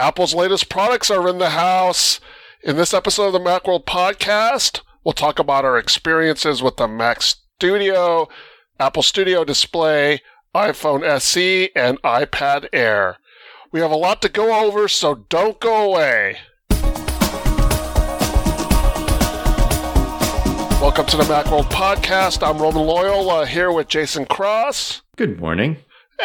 Apple's latest products are in the house. In this episode of the Macworld podcast, we'll talk about our experiences with the Mac Studio, Apple Studio Display, iPhone SE, and iPad Air. We have a lot to go over, so don't go away. Welcome to the Macworld podcast. I'm Roman Loyola here with Jason Cross. Good morning.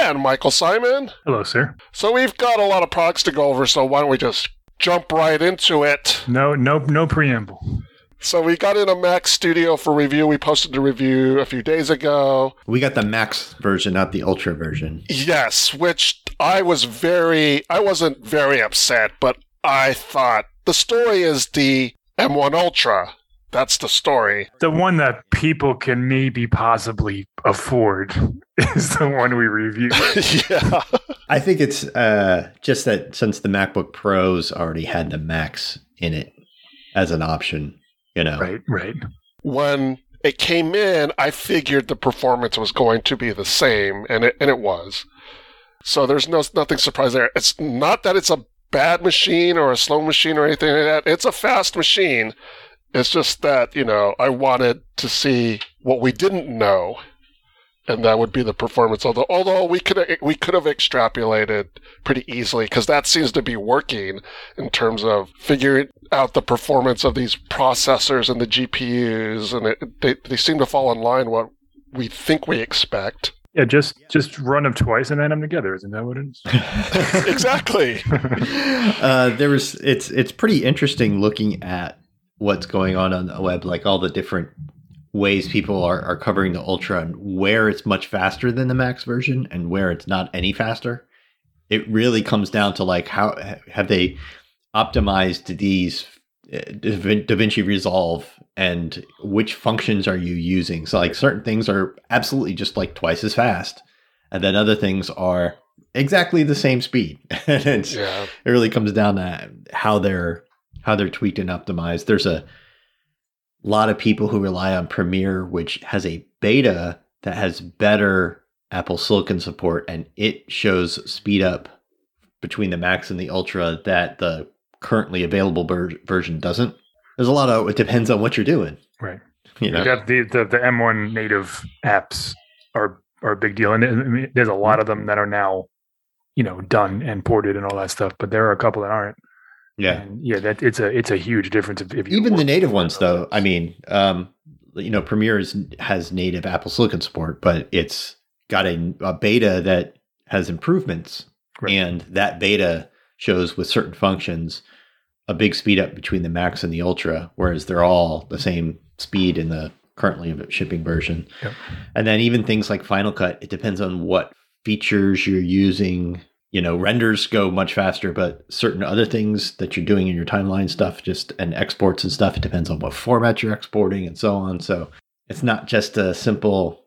And Michael Simon. Hello, sir. So we've got a lot of products to go over, so why don't we just jump right into it? No, no, no preamble. So we got in a Mac Studio for review. We posted the review a few days ago. We got the Max version, not the Ultra version. Yes, which I was very, I wasn't very upset, but I thought the story is the M1 Ultra. That's the story. The one that people can maybe possibly afford is the one we review. yeah. I think it's uh, just that since the MacBook Pros already had the Max in it as an option, you know. Right, right. When it came in, I figured the performance was going to be the same, and it and it was. So there's no nothing surprising there. It's not that it's a bad machine or a slow machine or anything like that. It's a fast machine. It's just that, you know, I wanted to see what we didn't know. And that would be the performance. Although, although we could we could have extrapolated pretty easily because that seems to be working in terms of figuring out the performance of these processors and the GPUs, and it, they they seem to fall in line what we think we expect. Yeah, just just run them twice and add them together. Isn't that what it is? exactly. uh, there was it's it's pretty interesting looking at what's going on on the web, like all the different ways people are, are covering the Ultra and where it's much faster than the Max version and where it's not any faster. It really comes down to like how have they optimized these uh, DaVinci Resolve and which functions are you using? So like certain things are absolutely just like twice as fast, and then other things are exactly the same speed. and yeah. it really comes down to how they're how they're tweaked and optimized. There's a lot of people who rely on Premiere, which has a beta that has better Apple Silicon support, and it shows speed up between the Max and the Ultra that the currently available ber- version doesn't. There's a lot of it depends on what you're doing. Right. You know, you the, the the M1 native apps are are a big deal, and I mean, there's a lot of them that are now, you know, done and ported and all that stuff. But there are a couple that aren't. Yeah, and yeah, that it's a it's a huge difference if, if even the native ones though. I mean, um, you know, Premiere is, has native Apple Silicon support, but it's got a, a beta that has improvements, right. and that beta shows with certain functions a big speed up between the Max and the Ultra, whereas they're all the same speed in the currently shipping version. Yep. And then even things like Final Cut, it depends on what features you're using you know renders go much faster but certain other things that you're doing in your timeline stuff just and exports and stuff it depends on what format you're exporting and so on. So it's not just a simple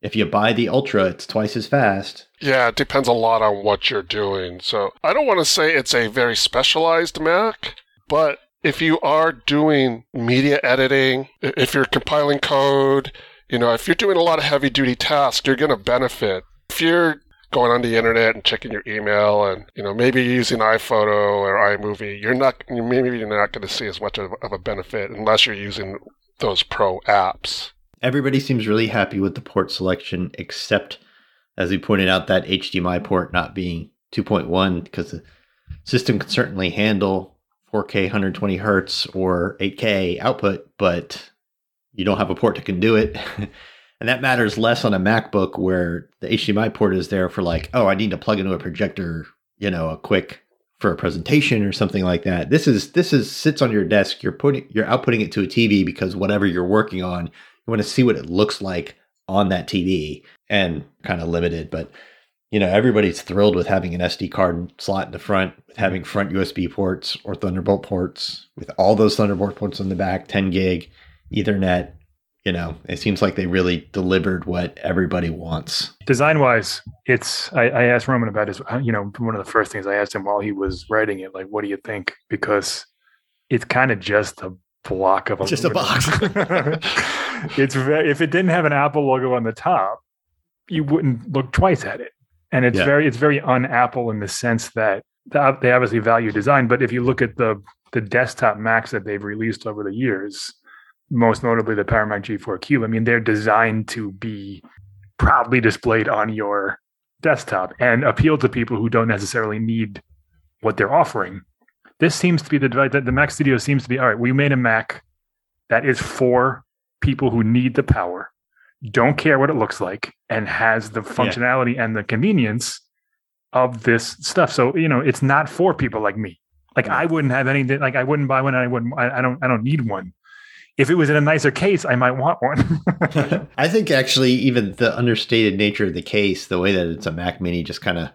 if you buy the ultra it's twice as fast. Yeah it depends a lot on what you're doing. So i don't want to say it's a very specialized mac but if you are doing media editing if you're compiling code you know if you're doing a lot of heavy duty tasks you're going to benefit. If you're going on the internet and checking your email and you know maybe using iPhoto or iMovie, you're not maybe you're not going to see as much of, a benefit unless you're using those pro apps. Everybody seems really happy with the port selection, except as we pointed out that HDMI port not being 2.1 because the system can certainly handle 4K 120 hertz or 8K output, but you don't have a port that can do it. And that matters less on a MacBook where the HDMI port is there for like, oh, I need to plug into a projector, you know, a quick for a presentation or something like that. This is this is sits on your desk. You're putting you're outputting it to a TV because whatever you're working on, you want to see what it looks like on that TV and kind of limited, but you know, everybody's thrilled with having an SD card slot in the front, with having front USB ports or Thunderbolt ports, with all those Thunderbolt ports on the back, 10 gig, Ethernet, you know, it seems like they really delivered what everybody wants. Design wise, it's, I, I, asked Roman about his, uh, you know, one of the first things I asked him while he was writing it, like, what do you think? Because it's kind of just a block of a just a box. it's very, if it didn't have an Apple logo on the top, you wouldn't look twice at it. And it's yeah. very, it's very un-Apple in the sense that they obviously value design, but if you look at the the desktop Macs that they've released over the years, most notably the Power Mac G4 Cube, I mean, they're designed to be proudly displayed on your desktop and appeal to people who don't necessarily need what they're offering. This seems to be the device that the Mac Studio seems to be all right. We made a Mac that is for people who need the power, don't care what it looks like, and has the functionality and the convenience of this stuff. So you know, it's not for people like me. Like I wouldn't have anything. Like I wouldn't buy one. I wouldn't. I, I don't. I don't need one. If it was in a nicer case, I might want one. I think actually, even the understated nature of the case, the way that it's a Mac Mini, just kind of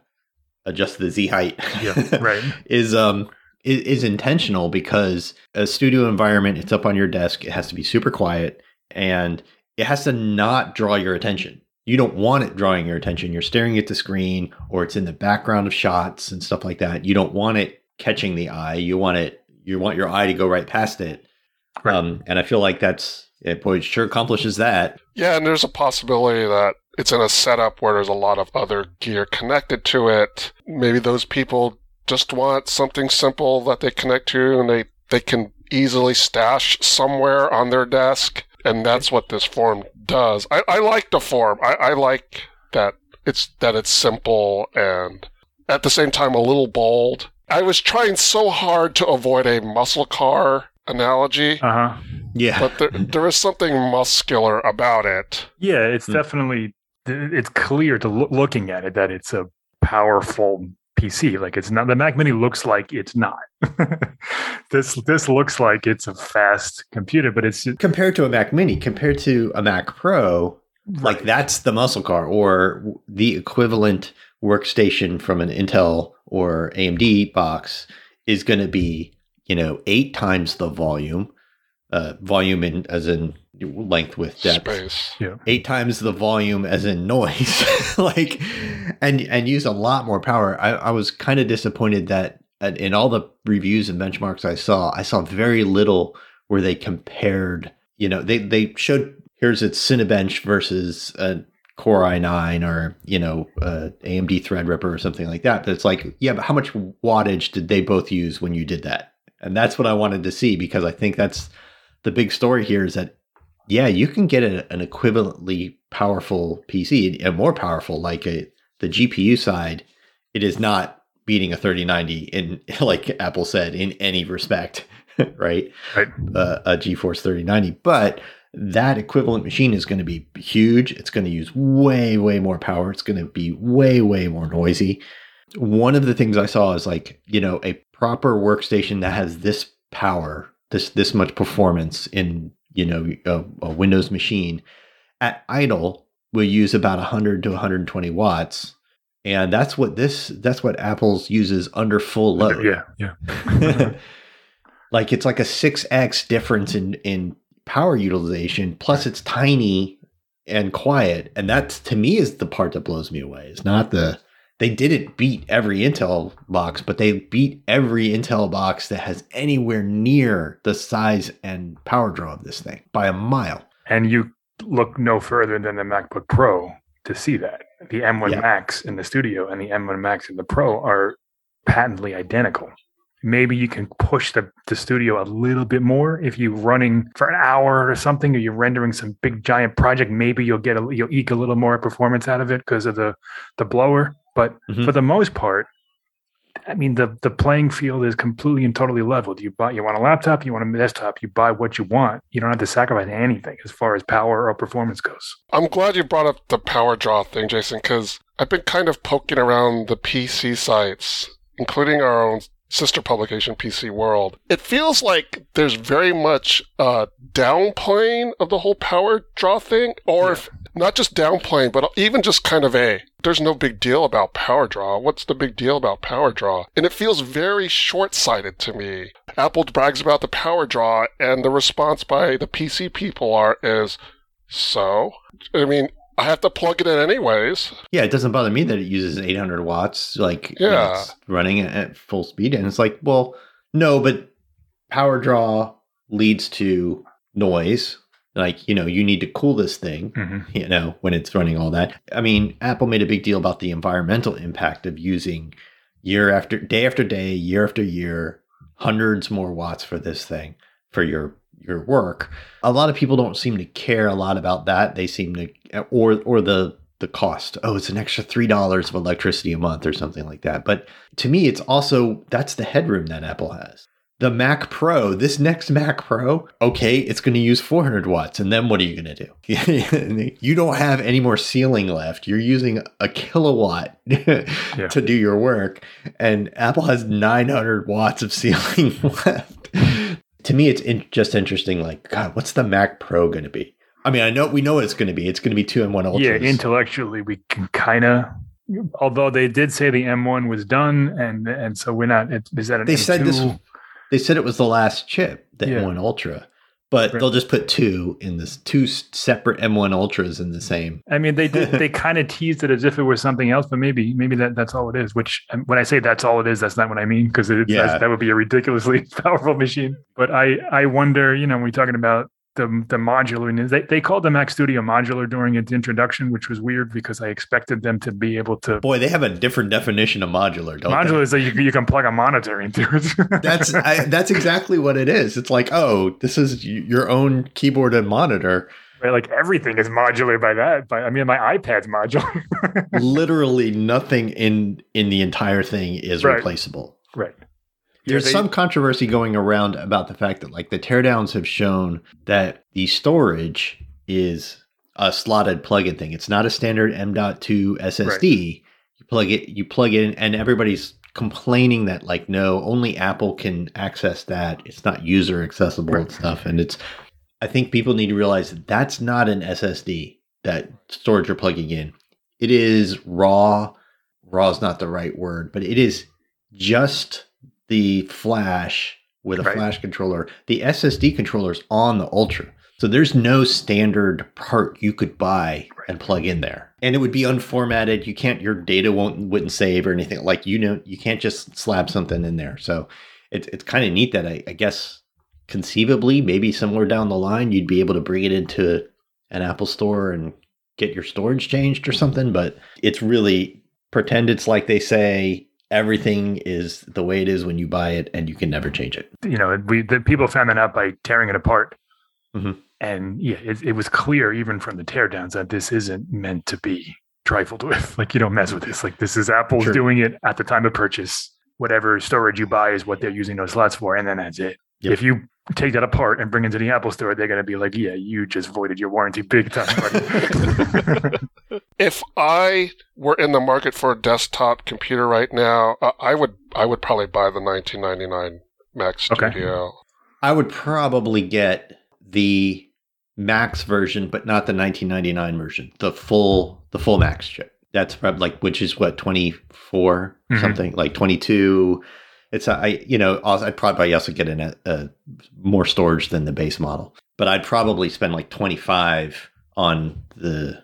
adjust the Z height, Yeah, right. is um is, is intentional because a studio environment, it's up on your desk, it has to be super quiet, and it has to not draw your attention. You don't want it drawing your attention. You're staring at the screen, or it's in the background of shots and stuff like that. You don't want it catching the eye. You want it. You want your eye to go right past it. Right. Um, and I feel like that's it. Boy, it sure accomplishes that. Yeah, and there's a possibility that it's in a setup where there's a lot of other gear connected to it. Maybe those people just want something simple that they connect to and they, they can easily stash somewhere on their desk. And that's what this form does. I, I like the form. I, I like that it's that it's simple and at the same time a little bold. I was trying so hard to avoid a muscle car analogy, Uh huh. Yeah. but there, there is something muscular about it. Yeah, it's Hmm. definitely. It's clear to loo- looking at it that it's a powerful PC. Like it's not. The Mac Mini looks like it's not. this this looks like it's a fast computer, but it's compared to a Mac Mini, compared to a Mac Pro, like that's the muscle car or the equivalent workstation from an Intel or AMD box is going to be, you know, eight times the volume, uh, volume in as in length with depth, Space. yeah. eight times the volume as in noise, like, and and use a lot more power. I, I was kind of disappointed that uh, in all the reviews and benchmarks I saw, I saw very little where they compared. You know, they they showed here's its Cinebench versus a Core i9 or you know uh, AMD Threadripper or something like that. But it's like, yeah, but how much wattage did they both use when you did that? And that's what I wanted to see because I think that's the big story here is that yeah, you can get a, an equivalently powerful PC and more powerful, like a, the GPU side. It is not beating a 3090 in, like Apple said, in any respect, right? Right. Uh, a GeForce 3090, but that equivalent machine is going to be huge. It's going to use way, way more power. It's going to be way, way more noisy. One of the things I saw is like, you know, a proper workstation that has this power, this this much performance in you know a, a Windows machine at idle will use about 100 to 120 watts, and that's what this that's what Apple's uses under full load. yeah, yeah. Mm-hmm. like it's like a 6x difference in in power utilization plus it's tiny and quiet and that to me is the part that blows me away it's not the they didn't beat every intel box but they beat every intel box that has anywhere near the size and power draw of this thing by a mile And you look no further than the MacBook Pro to see that. The M1 Yeah. Max in the studio and the M1 Max in the Pro are patently identical. Maybe you can push the, the studio a little bit more if you're running for an hour or something, or you're rendering some big giant project. Maybe you'll get a you'll eke a little more performance out of it because of the the blower. But Mhm. for the most part, I mean the the playing field is completely and totally leveled. You buy you want a laptop, you want a desktop, you buy what you want. You don't have to sacrifice anything as far as power or performance goes. I'm glad you brought up the power draw thing, Jason, because I've been kind of poking around the PC sites, including our own sister publication, PC World. It feels like there's very much a downplaying of the whole power draw thing, or if not just downplaying, but even just kind of a there's no big deal about power draw. What's the big deal about power draw? And it feels very short sighted to me. Apple brags about the power draw, and the response by the PC people are is so. I mean, I have to plug it in anyways. yeah it doesn't bother me that it uses 800 watts like Yeah. it's running at- at full speed and it's like well no but power draw leads to noise like you know you need to cool this thing Mm-hmm. you know when it's running all that i mean apple made a big deal about the environmental impact of using year after day after day, year after year, hundreds more watts for this thing for your your work. A lot of people don't seem to care a lot about that. They seem to or or the the cost. Oh, it's an extra three dollars of electricity a month or something like that. But to me, it's also that's the headroom that Apple has. The Mac Pro, this next Mac Pro, okay, it's going to use 400 watts. And then what are you going to do? you don't have any more ceiling left. You're using a kilowatt yeah. to do your work. And Apple has 900 watts of ceiling left. to me, it's in, just interesting. Like, God, what's the Mac Pro going to be? I mean, I know we know what it's going to be. It's going to be two M1 Ultras. Yeah, intellectually, we can kind of. Although they did say the M1 was done, and and so we're not. Is that an they M2? said this? They said it was the last chip, the yeah. M1 Ultra, but right. they'll just put two in this two separate M1 Ultras in the same. I mean, they did. they kind of teased it as if it was something else, but maybe maybe that that's all it is. Which when I say that's all it is, that's not what I mean because yeah. that would be a ridiculously powerful machine. But I I wonder, you know, when we're talking about the the modular. They they called the Mac Studio modular during its introduction, which was weird because I expected them to be able to. Boy, they have a different definition of modular. Don't modular they? is that you, you can plug a monitor into it. that's I, that's exactly what it is. It's like oh, this is your own keyboard and monitor. Right, like everything is modular by that. By I mean, my iPad's modular. Literally nothing in in the entire thing is right. replaceable. Right. There's some controversy going around about the fact that like the teardowns have shown that the storage is a slotted plug-in thing. It's not a standard M.2 SSD. Right. You plug it, you plug it in, and everybody's complaining that like no, only Apple can access that. It's not user accessible right. and stuff. And it's, I think people need to realize that that's not an SSD that storage you're plugging in. It is raw. Raw is not the right word, but it is just the flash with a right. flash controller. The SSD controller is on the Ultra. So there's no standard part you could buy and plug in there. And it would be unformatted. You can't your data won't wouldn't save or anything. Like you know you can't just slap something in there. So it's it's kind of neat that I, I guess conceivably maybe somewhere down the line you'd be able to bring it into an Apple store and get your storage changed or something. But it's really pretend it's like they say everything is the way it is when you buy it and you can never change it. You know, we the people found that out by tearing it apart. Mm-hmm. And yeah, it, it, was clear even from the teardowns that this isn't meant to be trifled with. Like you don't mess with this. Like this is Apple's sure. doing it at the time of purchase. Whatever storage you buy is what they're using those slots for, and then that's it. Yep. If you take that apart and bring it to the Apple store, they're going to be like, "Yeah, you just voided your warranty big time." if I were in the market for a desktop computer right now, uh, I would I would probably buy the 1999 Mac Studio. Okay. I would probably get the Max version, but not the 1999 version. The full the full Max chip. That's probably like which is what 24 mm-hmm. something like 22 it's I you know I'd probably also get in a, a, more storage than the base model, but I'd probably spend like twenty five on the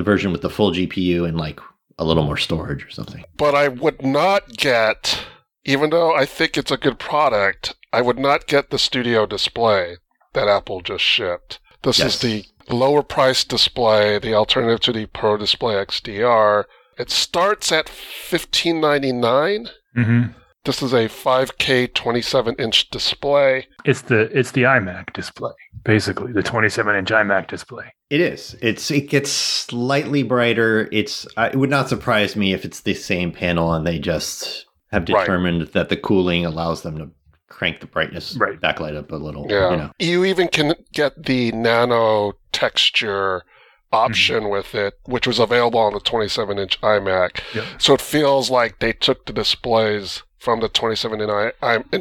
the version with the full GPU and like a little more storage or something. But I would not get, even though I think it's a good product, I would not get the Studio display that Apple just shipped. This yes. is the lower price display, the alternative to the Pro Display XDR. It starts at fifteen ninety nine. Mm-hmm. This is a 5K 27 inch display. It's the it's the iMac display, basically the 27 inch iMac display. It is. It's it gets slightly brighter. It's uh, it would not surprise me if it's the same panel and they just have determined right. that the cooling allows them to crank the brightness right. backlight up a little. Yeah. You, know. you even can get the nano texture option mm-hmm. with it, which was available on the 27 inch iMac. Yep. So it feels like they took the displays from the 27 inch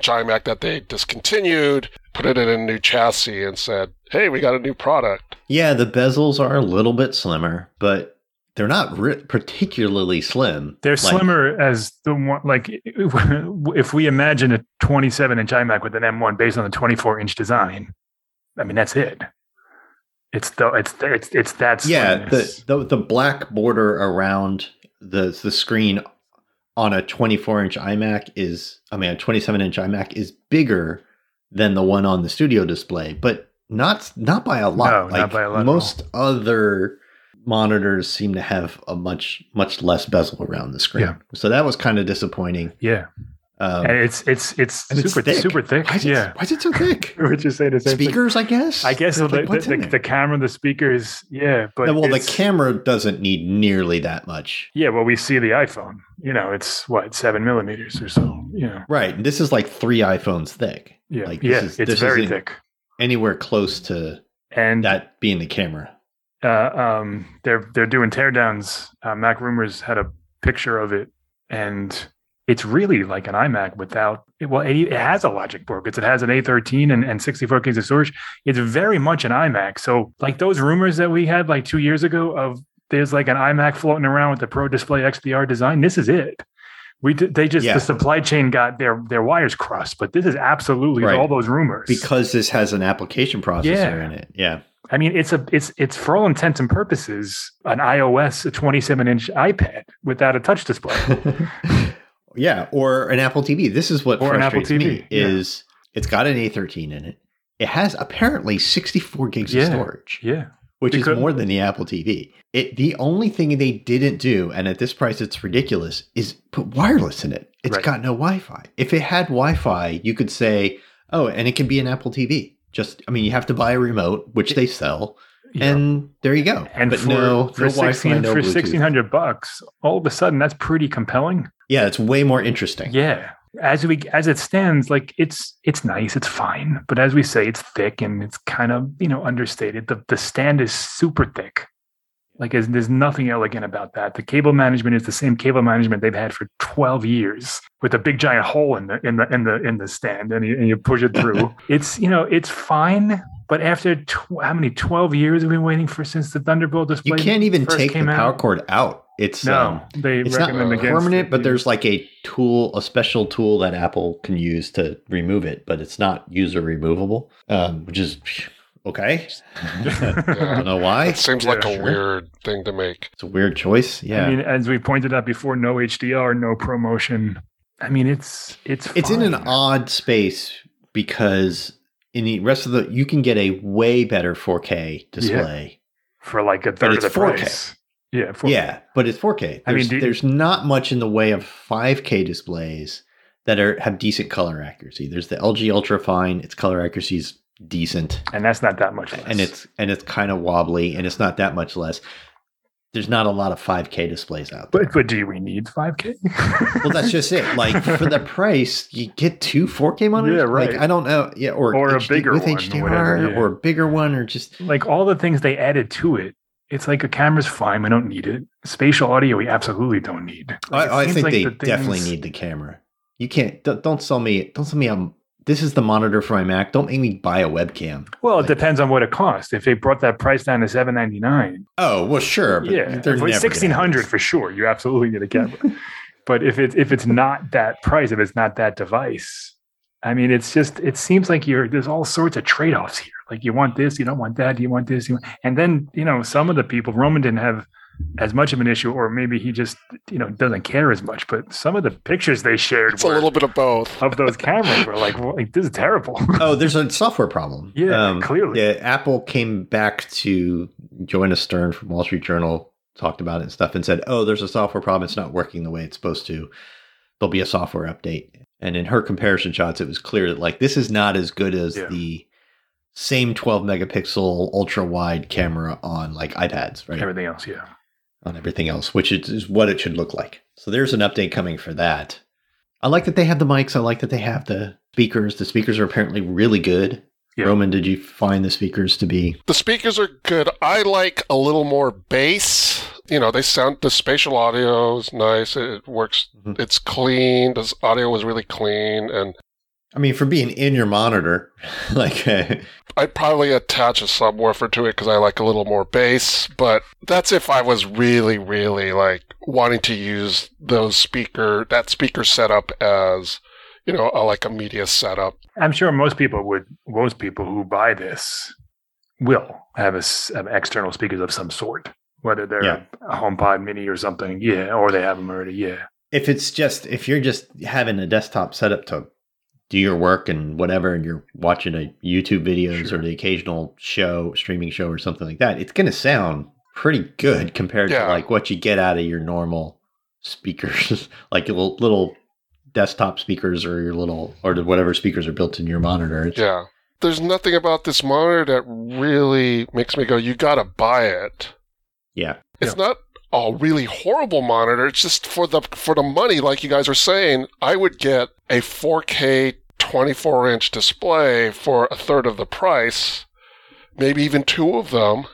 iMac that they discontinued, put it in a new chassis, and said, "Hey, we got a new product." Yeah, the bezels are a little bit slimmer, but they're not ri- particularly slim. They're like, slimmer as the one. Like if we imagine a 27 inch iMac with an M1 based on the 24 inch design, I mean that's it. It's the it's it's it's that. Yeah, the, the the black border around the the screen on a 24 inch iMac is, I mean, a 27 inch iMac is bigger than the one on the studio display, but not not by a lot. No, like not by a lot most other monitors seem to have a much much less bezel around the screen. Yeah. So that was kind of disappointing. Yeah, Um, and it's it's it's and it's super thick. super thick. Why is, it, yeah, why is it so thick? we're just saying the same thing. Speakers, I guess. I guess so Like, the, what's the, the, the camera, the speakers, yeah, but No, well, the camera doesn't need nearly that much. Yeah, well, we see the iPhone. You know, it's what seven millimeters or so. You know, Right. And this is like three iPhones thick. yeah, Like, this yeah, is- it's this very thick. Anywhere close to And that being the camera. uh, um, they're they're doing teardowns. Uh, MacRumors had a picture of it, and it's really like an iMac without. It, well, it, it has a logic board because it has an A13 and, and 64 gigs of storage. It's very much an iMac. So, like those rumors that we had like two years ago of there's like an iMac floating around with the Pro Display XDR design. This is it. We did, they just Yeah. the supply chain got their their wires crossed, but this is absolutely Right. all those rumors. Because this has an application processor Yeah. in it. Yeah. I mean, it's a it's it's for all intents and purposes an iOS a 27 inch iPad without a touch display. yeah. Or an Apple TV. This is what Or frustrates TV, me yeah. is it's got an A13 in it. It has apparently 64 gigs Yeah. of storage, yeah, which Because- is more than the Apple TV. It the only thing they didn't do, and at this price it's ridiculous, is put wireless in it. It's Right. got no Wi-Fi. If it had Wi-Fi, you could say, "Oh, and it can be an Apple TV." Just, I mean, you have to buy a remote, which they sell, And there you go. and but for, no, for no 16 no for 1600 bucks, all of a sudden that's pretty compelling. Yeah, it's way more interesting. Yeah. As we as it stands, like it's it's nice, it's fine. But as we say, it's thick and it's kind of, you know, understated. The the stand is super thick. Like there's, there's nothing elegant about that. The cable management is the same cable management they've had for 12 years with a big giant hole in the in the in the in the stand and you, and you push it through. it's you know, it's fine. But after tw- how many 12 years have we been waiting for since the Thunderbolt display? You can't even take the came power out? cord out. It's No, um, they it's not recommend against permanent, it. but there's like a tool, a special tool that Apple can use to remove it, but it's not user removable, um, which is okay. I don't know why. It seems like Yeah, a sure. weird thing to make. It's a weird choice. Yeah, I mean, as we pointed out before, no HDR, no ProMotion. I mean, it's it's it's in an odd space because in the rest of the you can get a way better 4K display. for like a third of the 4K. price. Yeah, for, Yeah, but it's 4K. There's, I mean, there's not much in the way of 5K displays that are have decent color accuracy. There's the LG Ultra Fine. Its color accuracy is decent, and that's not that much less. and it's and it's kind of wobbly, and it's not that much less. There's not a lot of 5K displays out there. but but do we need 5K? well, that's just it. Like for the price, you get two 4K monitors. Yeah, right. Like I don't know, yeah, or Or a HD bigger with one, HDR, whatever, yeah. or a bigger one, or just like all the things they added to it. It's like a camera's fine. We don't need it. Spatial audio, we absolutely don't need. Like, I, I think like they the definitely need the camera. You can't. Don't, don't sell me. Don't sell me. Um, this is the monitor for my Mac. Don't make me buy a webcam. Well, it like- depends on what it costs. If they brought that price down to seven ninety nine. Oh well, sure. But yeah, they're if it's sixteen hundred for sure. You absolutely need a camera. but if it's if it's not that price, if it's not that device, I mean, it's just it seems like you're there's all sorts of trade offs here. Like you want this, you don't want that, you want this, you want, and then you know some of the people Roman didn't have as much of an issue, or maybe he just you know doesn't care as much. But some of the pictures they shared It's a little bit of both. of those cameras were like, well, like this is terrible. Oh, there's a software problem. Yeah, um, clearly. Yeah, Apple came back to Joanna Stern from Wall Street Journal, talked about it and stuff, and said, "Oh, there's a software problem. It's not working the way it's supposed to. There'll be a software update." And in her comparison shots, it was clear that like this is not as good as Yeah. the same 12 megapixel ultra wide camera on like iPads, right? Everything else, yeah. On everything else, which is, what it should look like. So there's an update coming for that. I like that they have the mics. I like that they have the speakers. The speakers are apparently really good. Yeah. Roman, did you find the speakers to be? The speakers are good. I like a little more bass. You know, they sound the spatial audio is nice. It works. Mhm. It's clean. The audio was really clean, and I mean, for being in your monitor, like I'd probably attach a subwoofer to it because I like a little more bass. But that's if I was really, really like wanting to use those speaker that speaker setup as you know, a, like a media setup. I'm sure most people would, most people who buy this will have, a, have external speakers of some sort, whether they're Yeah. a HomePod Mini or something, yeah, or they have them already, yeah. if it's just if you're just having a desktop setup to do your work and whatever, and you're watching a YouTube videos Sure. or the occasional show, streaming show or something like that, it's going to sound pretty good compared Yeah. to like what you get out of your normal speakers, like your little, little desktop speakers or your little or whatever speakers are built in your monitor. It's, Yeah. There's nothing about this monitor that really makes me go, you gotta buy it. yeah. It's not a really horrible monitor. It's just for the for the money, like you guys are saying, I would get a 4K 24 inch display for a third of the price, maybe even two of them,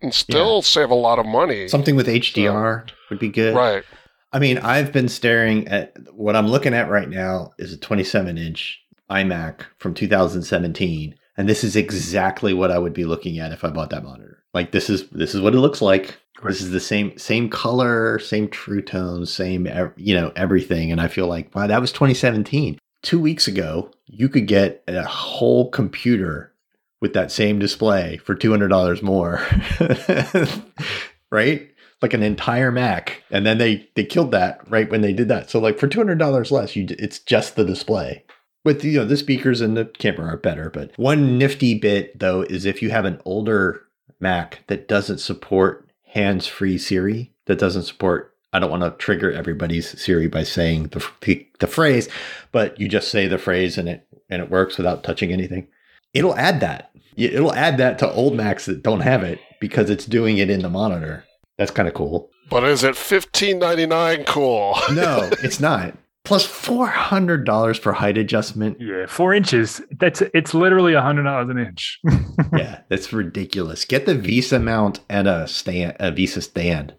and still save a lot of money. Something with HDR would be good. right. I mean, I've been staring at what I'm looking at right now is a 27 inch iMac from 2017, and this is exactly what I would be looking at if I bought that monitor. Like this is this is what it looks like. This is the same same color, same true tones, same you know everything, and I feel like wow, that was 2017. Two weeks ago, you could get a whole computer with that same display for two hundred dollars more, right? Like an entire Mac, and then they they killed that right when they did that. So like for two hundred dollars less, you it's just the display. With you know the speakers and the camera are better, but one nifty bit though is if you have an older Mac that doesn't support hands-free Siri, that doesn't support. I don't want to trigger everybody's Siri by saying the, the the phrase, but you just say the phrase and it and it works without touching anything. It'll add that. It'll add that to old Macs that don't have it because it's doing it in the monitor. That's kind of cool. But is it 15.99 cool? No, it's not. Plus four hundred dollars for height adjustment. Yeah, four inches. That's it's literally a hundred dollars an inch. yeah, that's ridiculous. Get the VESA mount and a stand, a VESA stand.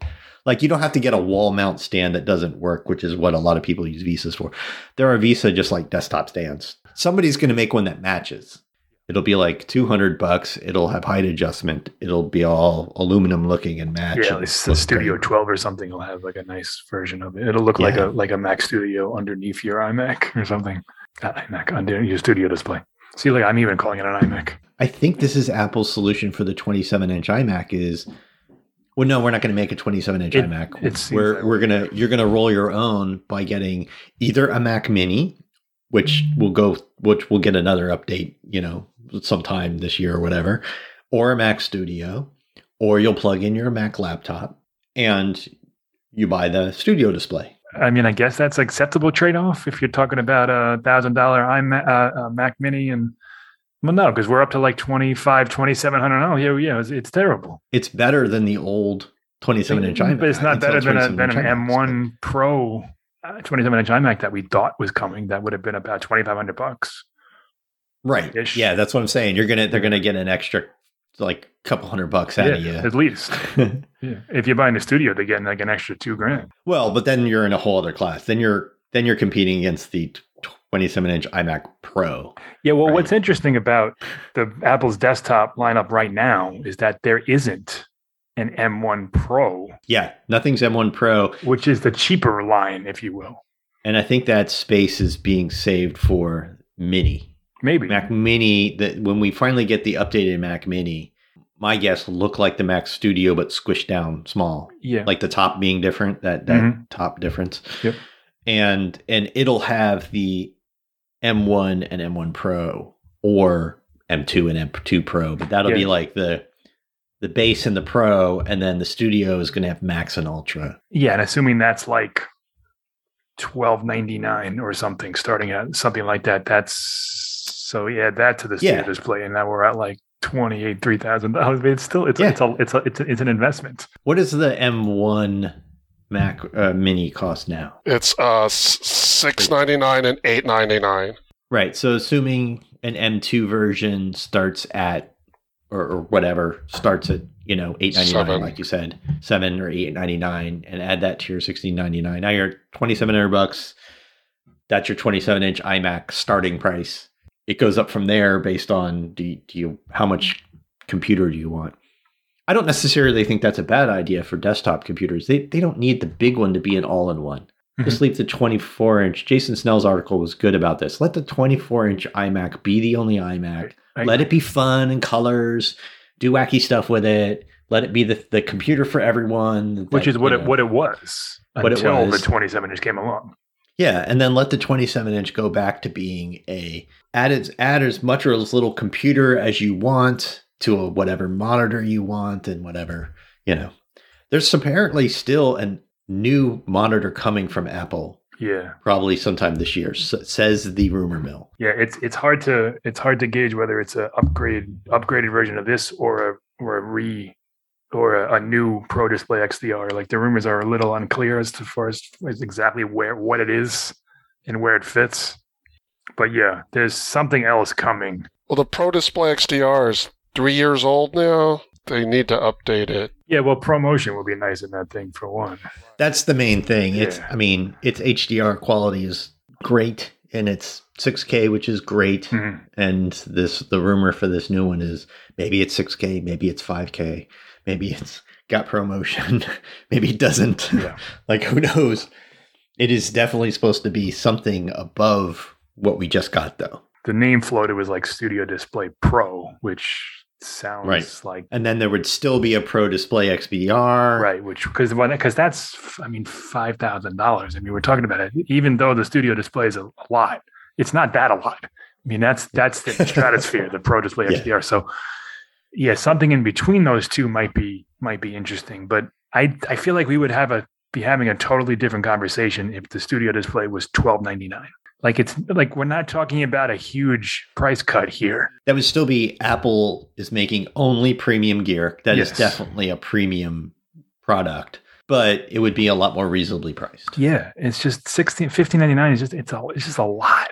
Like you don't have to get a wall mount stand that doesn't work, which is what a lot of people use VESAs for. There are VESA just like desktop stands. Somebody's going to make one that matches. It'll be like two hundred bucks. It'll have height adjustment. It'll be all aluminum looking and match. yeah, and the Studio great. 12 or something will have like a nice version of it. It'll look like a like a Mac Studio underneath your iMac or something. Not iMac under your Studio display. See, like I'm even calling it an iMac. I think this is Apple's solution for the 27 inch iMac is well no we're not going to make a 27 inch It- iMac. it we're we're going to you're going to roll your own by getting either a Mac mini which will go which will get another update, you know, sometime this year or whatever, or a Mac Studio or you'll plug in your Mac laptop and you buy the studio display. I mean, I guess that's acceptable trade off if you're talking about a thousand dollar iMac uh, uh, Mac Mini and well, no, because we're up to like 25, 2700. Oh, yeah, yeah, it's, it's terrible. It's better than the old 27 inch iMac. But it's not until better than, a, than an iMacs, M1 Pro uh, 27 inch iMac that we thought was coming. That would have been about 2500 bucks. Right. ish. Yeah, that's what I'm saying. You're gonna they're gonna get an extra like couple hundred bucks out of you At least. Yeah. If you're buying a studio, they're getting like an extra two grand. well, but then you're in a whole other class. Then you're then you're competing against the 27 inch iMac Pro. Yeah, well, Right. what's interesting about the Apple's desktop lineup right now is that there isn't an M1 Pro, Yeah, nothing's M1 Pro, which is the cheaper line, if you will. and I think that space is being saved for Mini. Maybe. Mac Mini. That when we finally get the updated Mac Mini, my guess look like the Mac Studio but squished down small. yeah. like the top being different that that Mhm. top difference Yep. and and it'll have the m1 and m1 pro or m2 and m2 pro but that'll be like the the base and the pro and then the studio is going to have max and ultra yeah, and assuming that's like twelve ninety nine or something, starting at something like that. That's so yeah, that to the studio Yeah. display, and now we're at like twenty eight, three thousand dollars. It's still it's Yeah. it's a it's a it's, a, it's an investment. What is the m1 mac uh, mini cost now It's uh six ninety nine and eight ninety nine. right so assuming an m2 version starts at or, or whatever starts at you know eight ninety nine like you said seven or eight ninety nine and add that to your sixteen ninety nine. Now you're twenty seven hundred bucks. That's your twenty seven inch iMac starting price. It goes up from there based on do you, do you how much computer do you want. I don't necessarily think that's a bad idea for desktop computers. They they don't need the big one to be an all in one. Mm-hmm. Just leave the 24 inch. Jason Snell's article was good about this. Let the 24 inch iMac be the only iMac. Let it be fun and colors. Do wacky stuff with it. Let it be the, the computer for everyone. which is what it know. what it was What it until was. the twenty seven inch came along. Yeah, and then let the 27 inch go back to being a add as add as much or as little computer as you want to a whatever monitor you want and whatever you know, there's apparently still a new monitor coming from Apple, Yeah, probably sometime this year. s says the rumor mill. yeah. It's it's hard to it's hard to gauge whether it's a upgrade upgraded version of this or a or a re or a, a new Pro Display XDR. Like the rumors are a little unclear as to far as, as exactly where what it is and where it fits. But yeah, there's something else coming. Well, the Pro Display XDR is three years old now. They need to update it. Yeah, well, ProMotion would be nice in that thing for one. That's the main thing. It's, I mean, its HDR quality is great and it's 6K, which is great. Mhm. And this, the rumor for this new one is maybe it's 6K, maybe it's 5K, maybe it's got ProMotion, maybe it doesn't. Yeah. like, who knows? It is definitely supposed to be something above what we just got, though. The name floated was like Studio Display Pro, which sounds Right. like And then there would still be a Pro Display XDR. right, which because because that's I mean five thousand dollars. I mean we're talking about it. Even though the Studio Display is a, a lot, it's not that a lot. I mean that's that's the stratosphere, the Pro Display Yeah. XDR. So yeah, something in between those two might be might be interesting. But I I feel like we would have a be having a totally different conversation if the Studio Display was twelve ninety nine. Like it's like we're not talking about a huge price cut here. That would still be Apple is making only premium gear. That is Yes. definitely a premium product, but it would be a lot more reasonably priced. Yeah, it's just 16 15.99 is just it's a it's just a lot.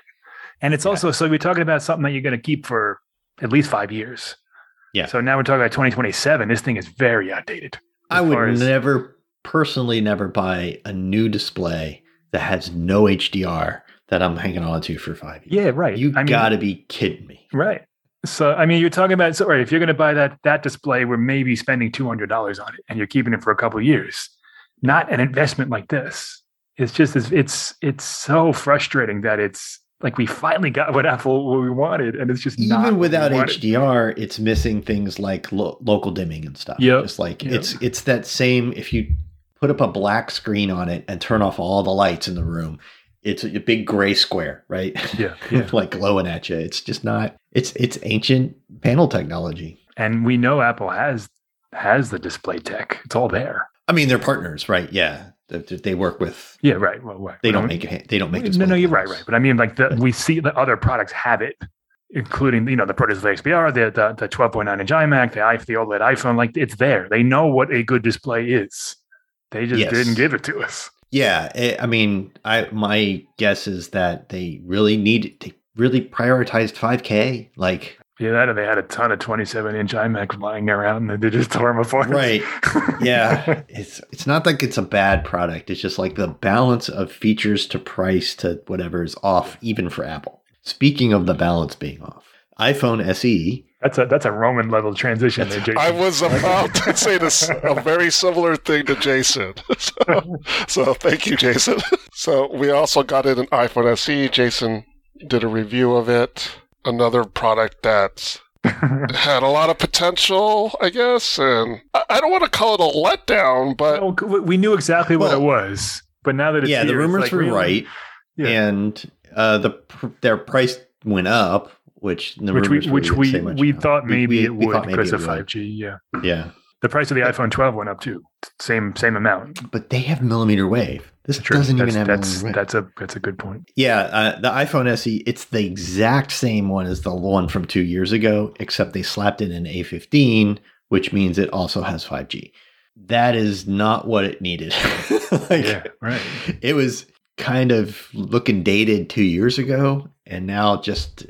And it's Yeah. also so we're talking about something that you're going to keep for at least 5 years. Yeah. So now we're talking about 2027. This thing is very outdated. I would as- never personally never buy a new display that has no HDR that I'm hanging on to for five years. Yeah, right. You I gotta be kidding me. right. So I mean, you're talking about so right, if you're going to buy that that display, we're maybe spending two hundred dollars on it, and you're keeping it for a couple of years. Not an investment like this. It's just it's it's, it's so frustrating that it's like we finally got what Apple what we wanted, and it's just Even we without wanted. HDR, it's missing things like lo- local dimming and stuff. Yeah, Just like Yep. it's it's that same if you put up a black screen on it and turn off all the lights in the room, it's a big gray square, right? Yeah, yeah. like glowing at you. It's just not it's it's ancient panel technology. and we know Apple has has the display tech. It's all there. I mean, they're partners, right? Yeah. They, they work with Yeah, right. Well, right. they don't make it they don't make no, no, you're right, panels. right. But I mean, like the we see the other products have it, including you know the Pro Display XDR, the the, the 12.9 inch iMac, the the OLED iPhone. Like it's there. They know what a good display is. They just Yes. didn't give it to us. Yeah, it, I mean, I my guess is that they really need they really prioritized 5K. Like, Yeah, that or they had a ton of 27 inch iMacs lying around and they just tore them apart. right? Yeah, it's it's not like it's a bad product. It's just like the balance of features to price to whatever is off, even for Apple. Speaking of the balance being off, iPhone SE. That's a that's a Roman level transition there, Jason. I was about to say this a very similar thing to Jason. So, so thank you, Jason. So we also got it an iPhone SE. Jason did a review of it. Another product that had a lot of potential, I guess. And I I don't want to call it a letdown, but Oh, we knew exactly what Well, it was, but now that it's Yeah, the here, it's rumors like, were really? right, Yeah. and uh, the their price went up, which the which we which we we thought maybe we- it we would thought maybe because of 5G. Yeah, Yeah, the price of the iPhone 12 went up too. Same same amount. but they have millimeter wave. This True. doesn't that's, even have that's millimeter wave. that's a that's a good point. Yeah, uh, the iPhone SE, it's the exact same one as the one from two years ago, except they slapped in an A15, which means it also has 5G. That is not what it needed. Like, Yeah, right. It was kind of looking dated two years ago, and now just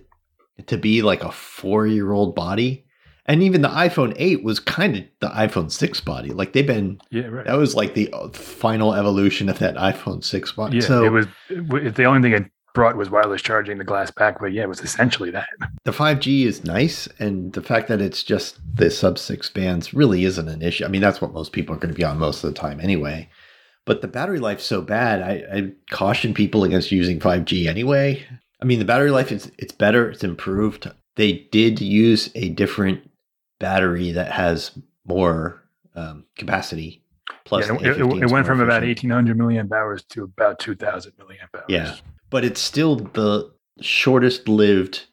to be like a four year old body. And even the iPhone 8 was kind of the iPhone 6 body. Like they've been, Yeah, right. that was like the uh, final evolution of that iPhone 6 body. yeah, so it was the only thing it brought was wireless charging, the glass back, but yeah, it was essentially that. the 5G is nice, and the fact that it's just the sub six bands really isn't an issue. I mean, that's what most people are going to be on most of the time anyway. But the battery life's so bad, I, I caution people against using 5G anyway. I mean, the battery life is it's better, it's improved. They did use a different battery that has more um, capacity. Plus, Yeah, it, it- A15 it went from about efficient. 1800 milliamp hours to about 2000 milliamp hours. Yeah. but it's still the shortest lived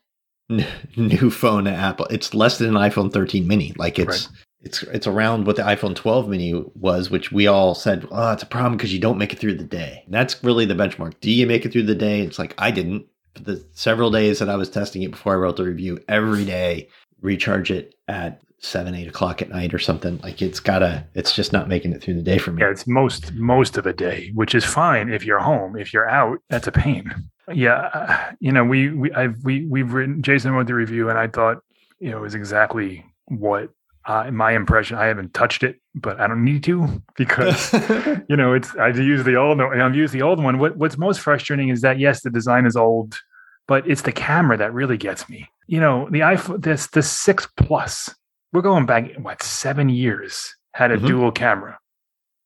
n- new phone at Apple. It's less than an iPhone 13 mini. Like it's it's it's around what the iPhone 12 mini was, which we all said, oh, it's a problem because you don't make it through the day. And that's really the benchmark. Do you make it through the day? It's like I didn't. The several days that I was testing it before I wrote the review, every day recharge it at seven, eight o'clock at night or something. Like it's gotta, it's just not making it through the day for me. Yeah, it's most most of the day, which is fine if you're home. If you're out, that's a pain. Yeah, uh, you know, we we I've we we've written. Jason wrote the review, and I thought you know it was exactly what uh, my impression. I haven't touched it, but I don't need to because you know it's. I use the old. I've used the old one. What What's most frustrating is that yes, the design is old, but it's the camera that really gets me. You know, the iPhone, this the six plus. We're going back what seven years had a Mhm. dual camera.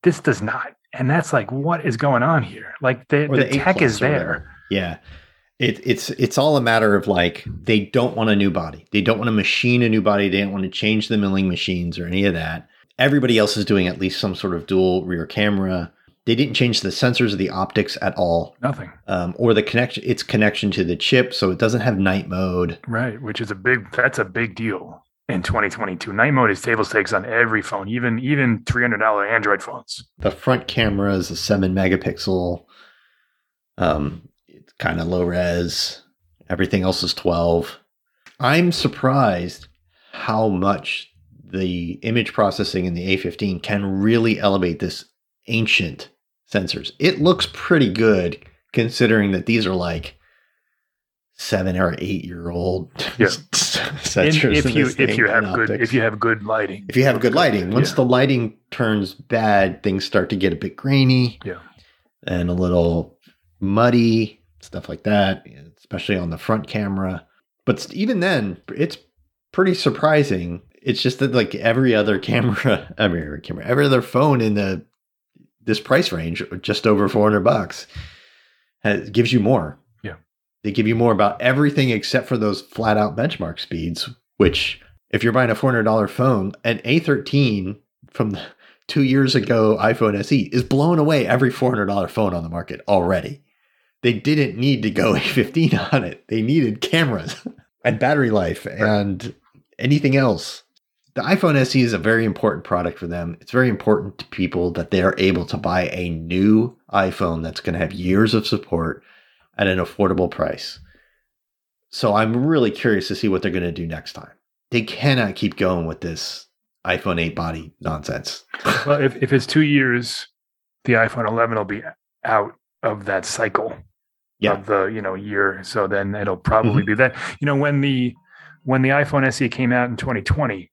This does not, and that's like what is going on here? Like the, Or the, the tech is there. Yeah. It, it's it's all a matter of like they don't want a new body. They don't want to machine a new body. They don't want to change the milling machines or any of that. Everybody else is doing at least some sort of dual rear camera. They didn't change the sensors or the optics at all, Nothing. um, or the connection. Its connection to the chip, so it doesn't have night mode. Right, which is a big that's a big deal in 2022. Night mode is table stakes on every phone, even even $300 Android phones. The front camera is a seven megapixel. Um, kind of low res. Everything else is 12. I'm surprised how much the image processing in the A15 can really elevate this ancient sensors. It looks pretty good considering that these are like seven or eight year old Yeah. sensors. If you if you have good optics if you have good lighting. if you have good lighting. Once Yeah. the lighting turns bad, things start to get a bit grainy. Yeah. And a little muddy, stuff like that, especially on the front camera. But even then, it's pretty surprising. It's just that like every other camera, every other camera, every other phone in the this price range, uh, just over 400 bucks, has, gives you more. Yeah. They give you more about everything except for those flat out benchmark speeds, which if you're buying a $400 phone, an A13 from the two years ago iPhone SE is blowing away every $400 phone on the market already. They didn't need to go A15 on it. They needed cameras and battery life and anything else. The iPhone SE is a very important product for them. It's very important to people that they are able to buy a new iPhone that's going to have years of support at an affordable price. So I'm really curious to see what they're going to do next time. They cannot keep going with this iPhone 8 body nonsense. well, if, if it's two years, the iPhone 11 will be out of that cycle Yeah. of the you know year. So then it'll probably be that. You know when the when the iPhone SE came out in 2020,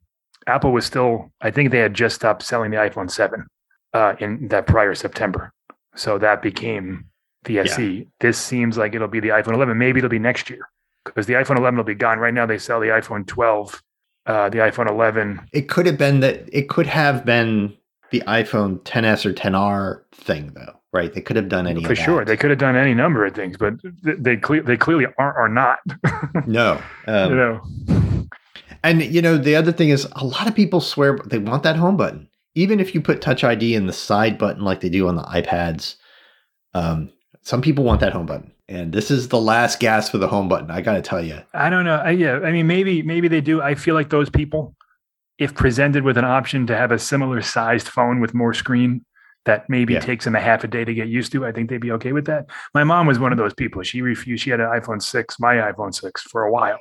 Apple was still. I think they had just stopped selling the iPhone 7 uh, in that prior September. So that became the SE. This seems like it'll be the iPhone 11. Maybe it'll be next year because the iPhone 11 will be gone. Right now they sell the iPhone 12, uh, the iPhone 11. It could have been that it could have been the iPhone 10s or 10R thing though, right? They could have done any For sure, they could have done any number of things, but they cle- they clearly are are not. no. Um, you know, And you know, the other thing is a lot of people swear they want that home button. Even if you put touch ID in the side button like they do on the iPads, um, some people want that home button. And this is the last gasp for the home button. I got to tell you. I don't know. I, yeah, I mean, maybe maybe they do. I feel like those people, if presented with an option to have a similar sized phone with more screen, that maybe Yeah. takes them a half a day to get used to. I think they'd be okay with that. My mom was one of those people. She refused. She had an iPhone six, my iPhone six, for a while,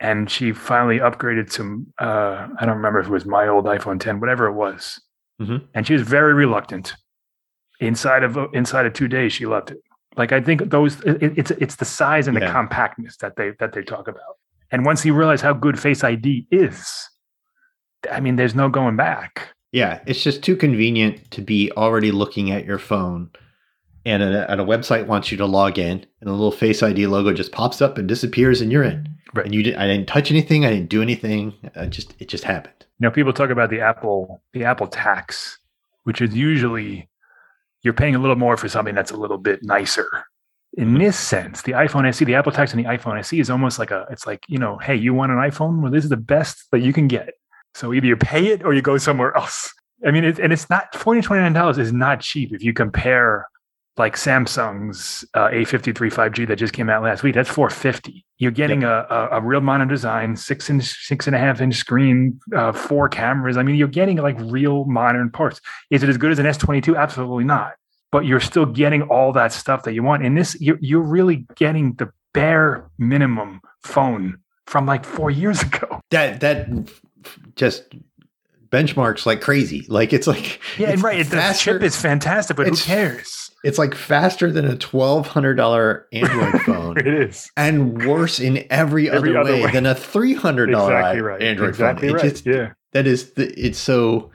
and she finally upgraded to. Uh, I don't remember if it was my old iPhone ten, whatever it was, Mhm. and she was very reluctant. Inside of inside of two days, she loved it. Like I think those it, it's it's the size and the compactness that they that they talk about. And once you realize how good Face ID is, I mean, there's no going back. Yeah, it's just too convenient to be already looking at your phone and a, and a website wants you to log in and a little Face ID logo just pops up and disappears and you're in. Right. And you didn't, I didn't touch anything. I didn't do anything. I just it just happened. You know, people talk about the Apple the Apple tax, which is usually you're paying a little more for something that's a little bit nicer. In mm-hmm. this sense, the iPhone SE, the Apple tax on the iPhone SE is almost like a it's like, you know, hey, you want an iPhone? Well, this is the best that you can get. So either you pay it or you go somewhere else. I mean, it, and it's not $429 is not cheap if you compare like Samsung's uh, A53 5G that just came out last week. That's 450. You're getting a, a, a real modern design, six inch, six and a half inch screen, uh, four cameras. I mean, you're getting like real modern parts. Is it as good as an S22? Absolutely not. But you're still getting all that stuff that you want. And this, you're, you're really getting the bare minimum phone from like four years ago. That that just benchmarks like crazy. Like it's like Yeah, it's right. The chip is fantastic, but who cares? It's like faster than a twelve hundred dollar Android phone, It is. and worse in every, Every other, other way, way. than a three hundred dollar Exactly right. Android exactly phone. It right. just yeah. that is the, it's so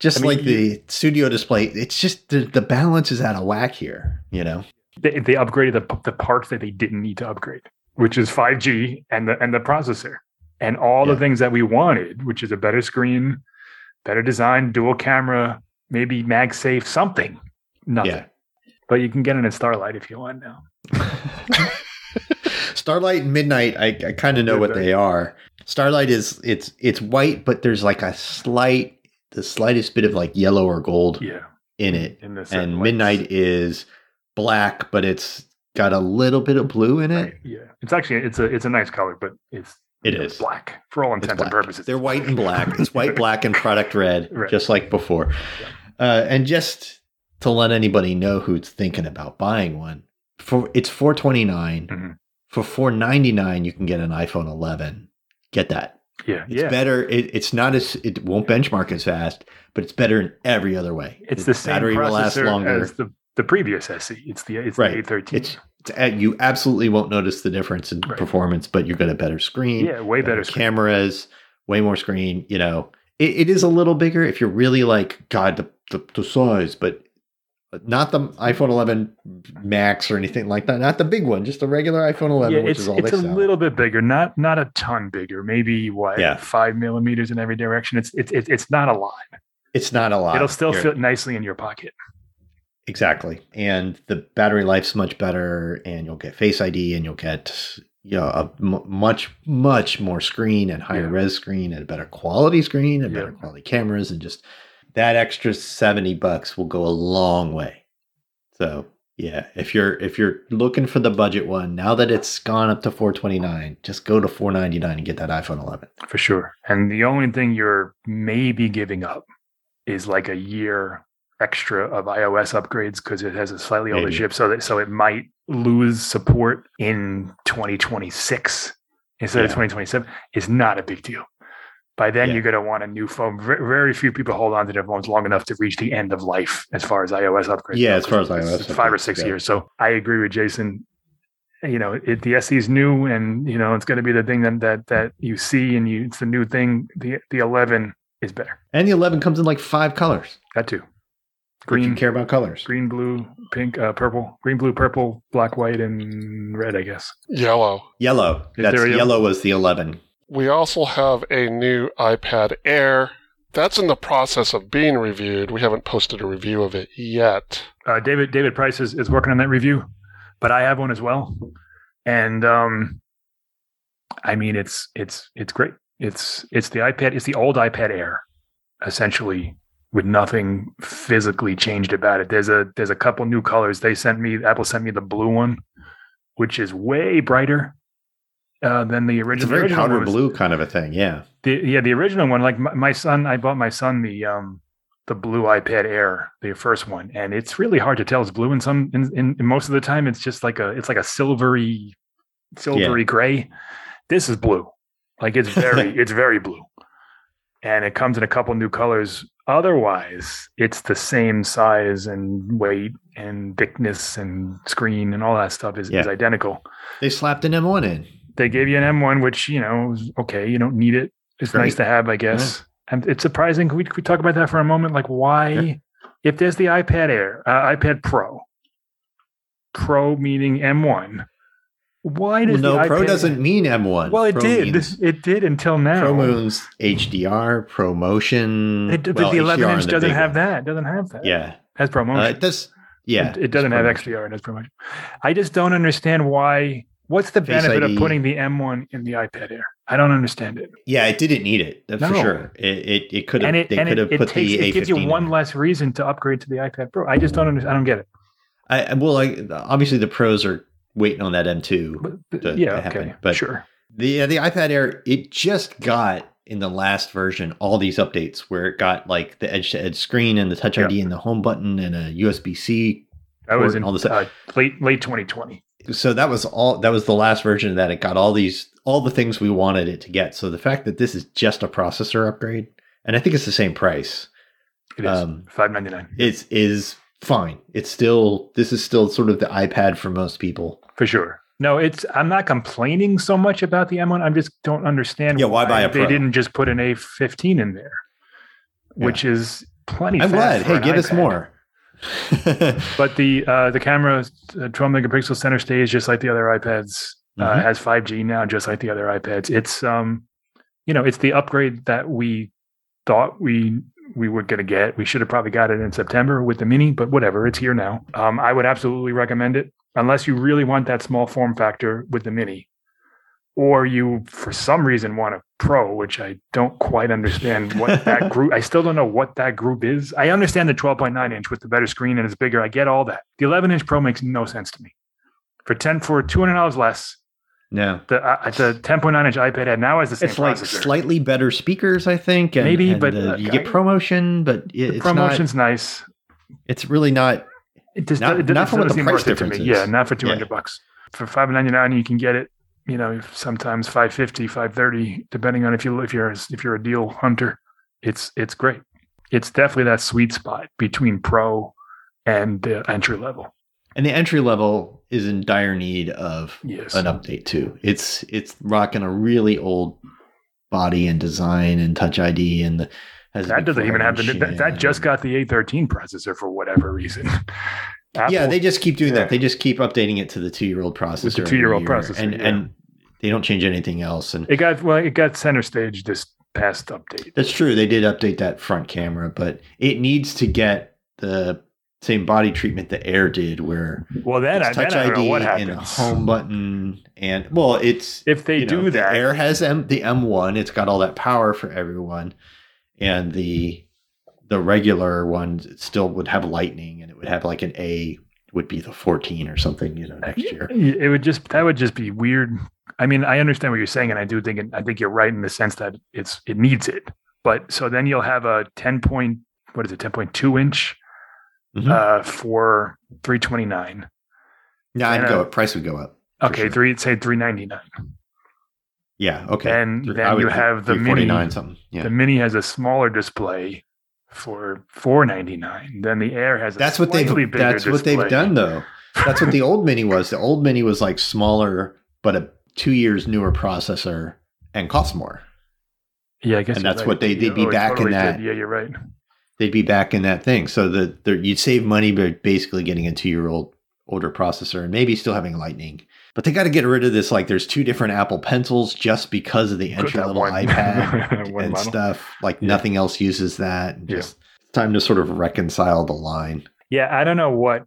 just I mean, like the studio display. It's just the, the balance is out of whack here. You know. They, they upgraded the, the parts that they didn't need to upgrade, which is 5G and the and the processor and all Yeah. the things that we wanted, which is a better screen, better design, dual camera, maybe MagSafe, something. Nothing. Yeah. But you can get it in Starlight if you want now. Starlight and Midnight, I, I kind of know what they are. Starlight is it's it's white, but there's like a slight, the slightest bit of like yellow or gold Yeah. in it. In And lights. Midnight is black, but it's got a little bit of blue in it. Right, Yeah. It's actually it's a it's a nice color, but it's It is. it's black for all intents and purposes. They're white and black. It's white, black, and product red, Right. just like before. Uh, and just to let anybody know who's thinking about buying one, for it's four Mhm. For four ninety nine, you can get an iPhone 11. Get that. Yeah. It's yeah. better. It, it's not as it won't benchmark as fast, but it's better in every other way. It's the same battery will last longer. as the, the previous SE. It's the it's Right. the A13. It's, it's uh, Uh, you absolutely won't notice the difference in Right. performance, but you're going to better screen. yeah, way better screen. cameras, way more screen. You know, it, it is a little bigger if you're really like God the, the the size, but not the iPhone 11 Max or anything like that. Not the big one, just the regular iPhone 11, yeah, which it's is all it's a sell. little bit bigger, not not a ton bigger. Maybe what Yeah. five millimeters in every direction. It's it's it's it's not a lot. it's not a lot. It'll still You're- fit nicely in your pocket. Exactly. And the battery life's much better, and you'll get Face ID, and you'll get you know, a m- much, much more screen and higher Yeah. res screen and a better quality screen and Yeah. better quality cameras, and just that extra 70 bucks will go a long way. So yeah, if you're if you're looking for the budget one, now that it's gone up to 429, just go to 499 and get that iPhone 11. for sure. And the only thing you're maybe giving up is like a year extra of iOS upgrades because it has a slightly older chip, so that so it might lose support in 2026 instead of 2027. Is not a big deal. By then, Yeah. you're going to want a new phone. Ve- Very few people hold on to their phones long enough to reach the end of life as far as iOS upgrades. Yeah, as far as iOS five or six go. years. So I agree with Jason you know it, the SE is new and you know it's going to be the thing that that that you see and you it's the new thing the the 11 is better And the 11 comes in like five colors. that too If you green care about colors. green blue pink uh, purple green blue purple black white and red i guess Yellow. Yellow. Is That's yellow? yellow was the 11. We also have a new iPad Air. That's in the process of being reviewed. We haven't posted a review of it yet. uh, david david price is, is working on that review but i have one as well and um i mean it's it's it's great it's it's the ipad it's the old ipad air essentially with nothing physically changed about it there's a there's a couple new colors they sent me apple sent me the blue one which is way brighter uh, than the original It's a very original powder was- blue kind of a thing. Yeah. the yeah, the original one, like my, my son, I bought my son the um the blue iPad Air, the first one, and it's really hard to tell it's blue. In some, in, in, in most of the time, it's just like a it's like a silvery, silvery gray. This is blue, like it's very it's very blue, and it comes in a couple new colors. Otherwise, it's the same size and weight and thickness and screen and all that stuff is, is identical They slapped an M1 in. they gave you an M1, which you know, okay, you don't need it. It's Right. nice to have, I guess. And it's surprising. Can we, can we talk about that for a moment? Like, why, Yeah. if there's the iPad Air, uh, iPad Pro, Pro meaning M1, why does Well, no, Pro iPad doesn't mean M1. Well, it Pro did. means- It did until now. Pro means HDR, ProMotion. It, but well, the 11 HDR inch doesn't have one. that. Doesn't have that. Yeah. has ProMotion. Uh, it does. Yeah. it, it doesn't have. XDR. It has ProMotion. I just don't understand why. What's the Face benefit ID. of putting the M1 in the iPad Air? I don't understand it. Yeah, it didn't need it uh, for sure. It it, it could have. and it They could have put takes the it gives you A15 one in. less reason to upgrade to the iPad Pro. I just don't understand. I don't get it. I I- well, like obviously the pros are waiting on that M2. But, but- to- yeah, to happen, okay, but- sure. The uh, the iPad Air it just got in the last version all these updates where it got like the edge to edge screen and the Touch Yeah. ID and the home button and a USB C. That was in all this- uh, late late 2020. So that was all. That was the last version of that. It got all these all the things we wanted it to get. So the fact that this is just a processor upgrade, and I think it's the same price, It is um, five ninety nine. It is fine. It's still this is still sort of the iPad for most people. For sure. No, it's. I'm not complaining so much about the M1. I just don't understand. Yeah, why buy a Pro? they didn't just put an A15 in there, which is plenty. I'm glad. Hey, give us more. But the uh, the camera, uh, 12 megapixel center stage, just like the other iPads, uh, Mhm. has 5G now, just like the other iPads. It's um, you know, it's the upgrade that we thought we we were going to get. We should have probably got it in September with the Mini, but whatever, it's here now. Um, I would absolutely recommend it, unless you really want that small form factor with the Mini, or you for some reason want a Pro, which I don't quite understand what that group. I still don't know what that group is. I understand the 12.9 inch with the better screen and it's bigger. I get all that. The 11 inch Pro makes no sense to me. For 10 for 200 dollars less, no, the uh, the 10.9 inch iPad had now has the same it's like processor. slightly better speakers, I think. And, Maybe, and, but, uh, uh, you I- get ProMotion, but it, it's ProMotion's nice. It's really not. It just Not- it, not for what doesn't the seem price worth it to me. Yeah, not for 200 Yeah. bucks. For 599 you can get it, you know, sometimes 550, 530 depending on if you if you're if you're a deal hunter. It's it's great. It's definitely that sweet spot between pro and the entry level. And the entry level is in dire need of Yes. an update too. It's it's rocking a really old body and design and Touch ID and the has a That doesn't even have the that, that just got the A13 processor for whatever reason. yeah. They just keep doing Yeah. that. They just keep updating it to the two year old processor. every two-year-old year, processor, and yeah. and they don't change anything else. And it got well, it got center stage this past update. that's true. They did update that front camera, but it needs to get the same body treatment the Air did, where Well, then I, it's then Touch I don't know ID what and a home button, and well, it's if they do know, that, The Air has M, the M1. It's got all that power for everyone, and the the regular one still would have Lightning, and it would have like an A would be the 14 or something, you know, next year. It would just that would just be weird. I mean, I understand what you're saying, and I do think it, I think you're right in the sense that it's it needs it. But so then you'll have a 10 point what is it 10.2 inch Mhm. uh, for 329. Yeah, I'd and, go. uh, Price would go up. Okay, sure. three say 399. Yeah. Okay. And then you have the 349 mini. something. Yeah. The Mini has a smaller display for 499. Then the Air has a that's what they've. That's what they've done though. That's what the old Mini was. The old Mini was like smaller, but a two years newer processor and cost more. Yeah, I guess And that's right. what they- they'd be Oh, back in that. did. Yeah, you're right. they'd be back in that thing. So the, the you'd save money by basically getting a two year old older processor and maybe still having Lightning. But they got to get rid of this. Like, there's two different Apple Pencils just because of the entry level one- iPad and model. stuff. Like, Yeah. nothing else uses that. Yeah. Just time to sort of reconcile the line. Yeah, I don't know what,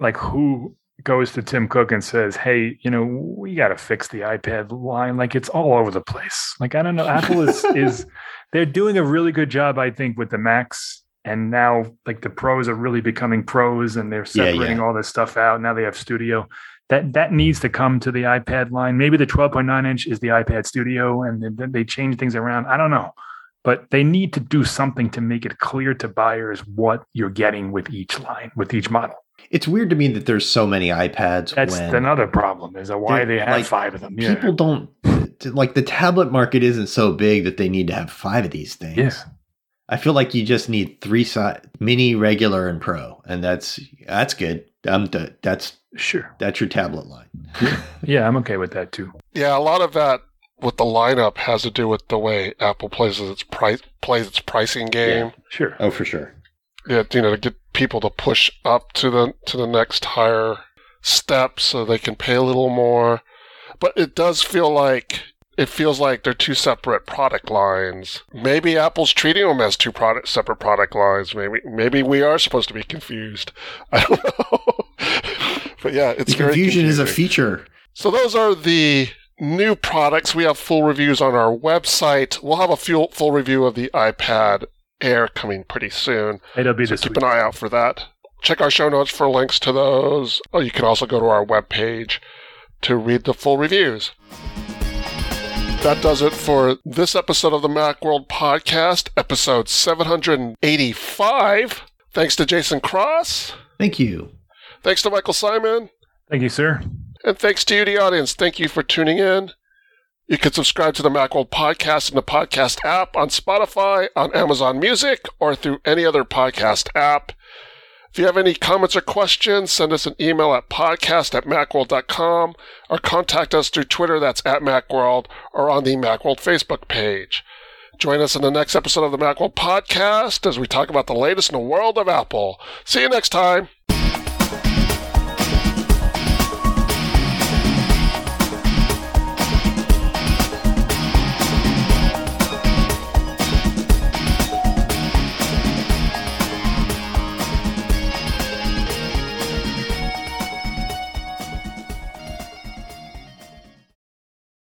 like, who goes to Tim Cook and says, "Hey, you know, we got to fix the iPad line. Like, it's all over the place. Like, I don't know. Apple is is they're doing a really good job, I think, with the Macs, and now like the pros are really becoming pros, and they're Yeah, yeah. separating all this stuff out. Now they have Studio. That that needs to come to the iPad line. Maybe the 12.9 inch is the iPad Studio, and then they change things around. I don't know. But they need to do something to make it clear to buyers what you're getting with each line, with each model. It's weird to me that there's so many iPads. That's another problem is why They're, have like, five of them. Yeah. people don't like the tablet market isn't so big that they need to have five of these things. yeah. I feel like you just need three side mini, regular, and pro, and that's that's good. Um, th- that's Sure. that's your tablet line. Yeah, I'm okay with that too. Yeah, a lot of that with the lineup has to do with the way Apple plays its price plays its pricing game. Yeah, Sure. oh, for sure. Yeah, you know, to get people to push up to the to the next higher step so they can pay a little more. But it does feel like it feels like they're two separate product lines. Maybe Apple's treating them as two product separate product lines. Maybe maybe we are supposed to be confused. I don't know. but yeah, it's The very confusion is a feature. So those are the new products. We have full reviews on our website. We'll have a full full review of the iPad Air coming pretty soon. It'll be So this keep week. an eye out for that. check our show notes for links to those. Or you can also go to our webpage to read the full reviews. That does it for this episode of the Macworld Podcast, episode 785. Thanks to Jason Cross. Thank you. Thanks to Michael Simon. Thank you, sir. And thanks to you, the audience. Thank you for tuning in. You can subscribe to the Macworld Podcast in the podcast app on Spotify, on Amazon Music, or through any other podcast app. If you have any comments or questions, send us an email at podcast at macworld.com or contact us through Twitter, that's at Macworld, or on the Macworld Facebook page. Join us in the next episode of the Macworld Podcast as we talk about the latest in the world of Apple. See you next time.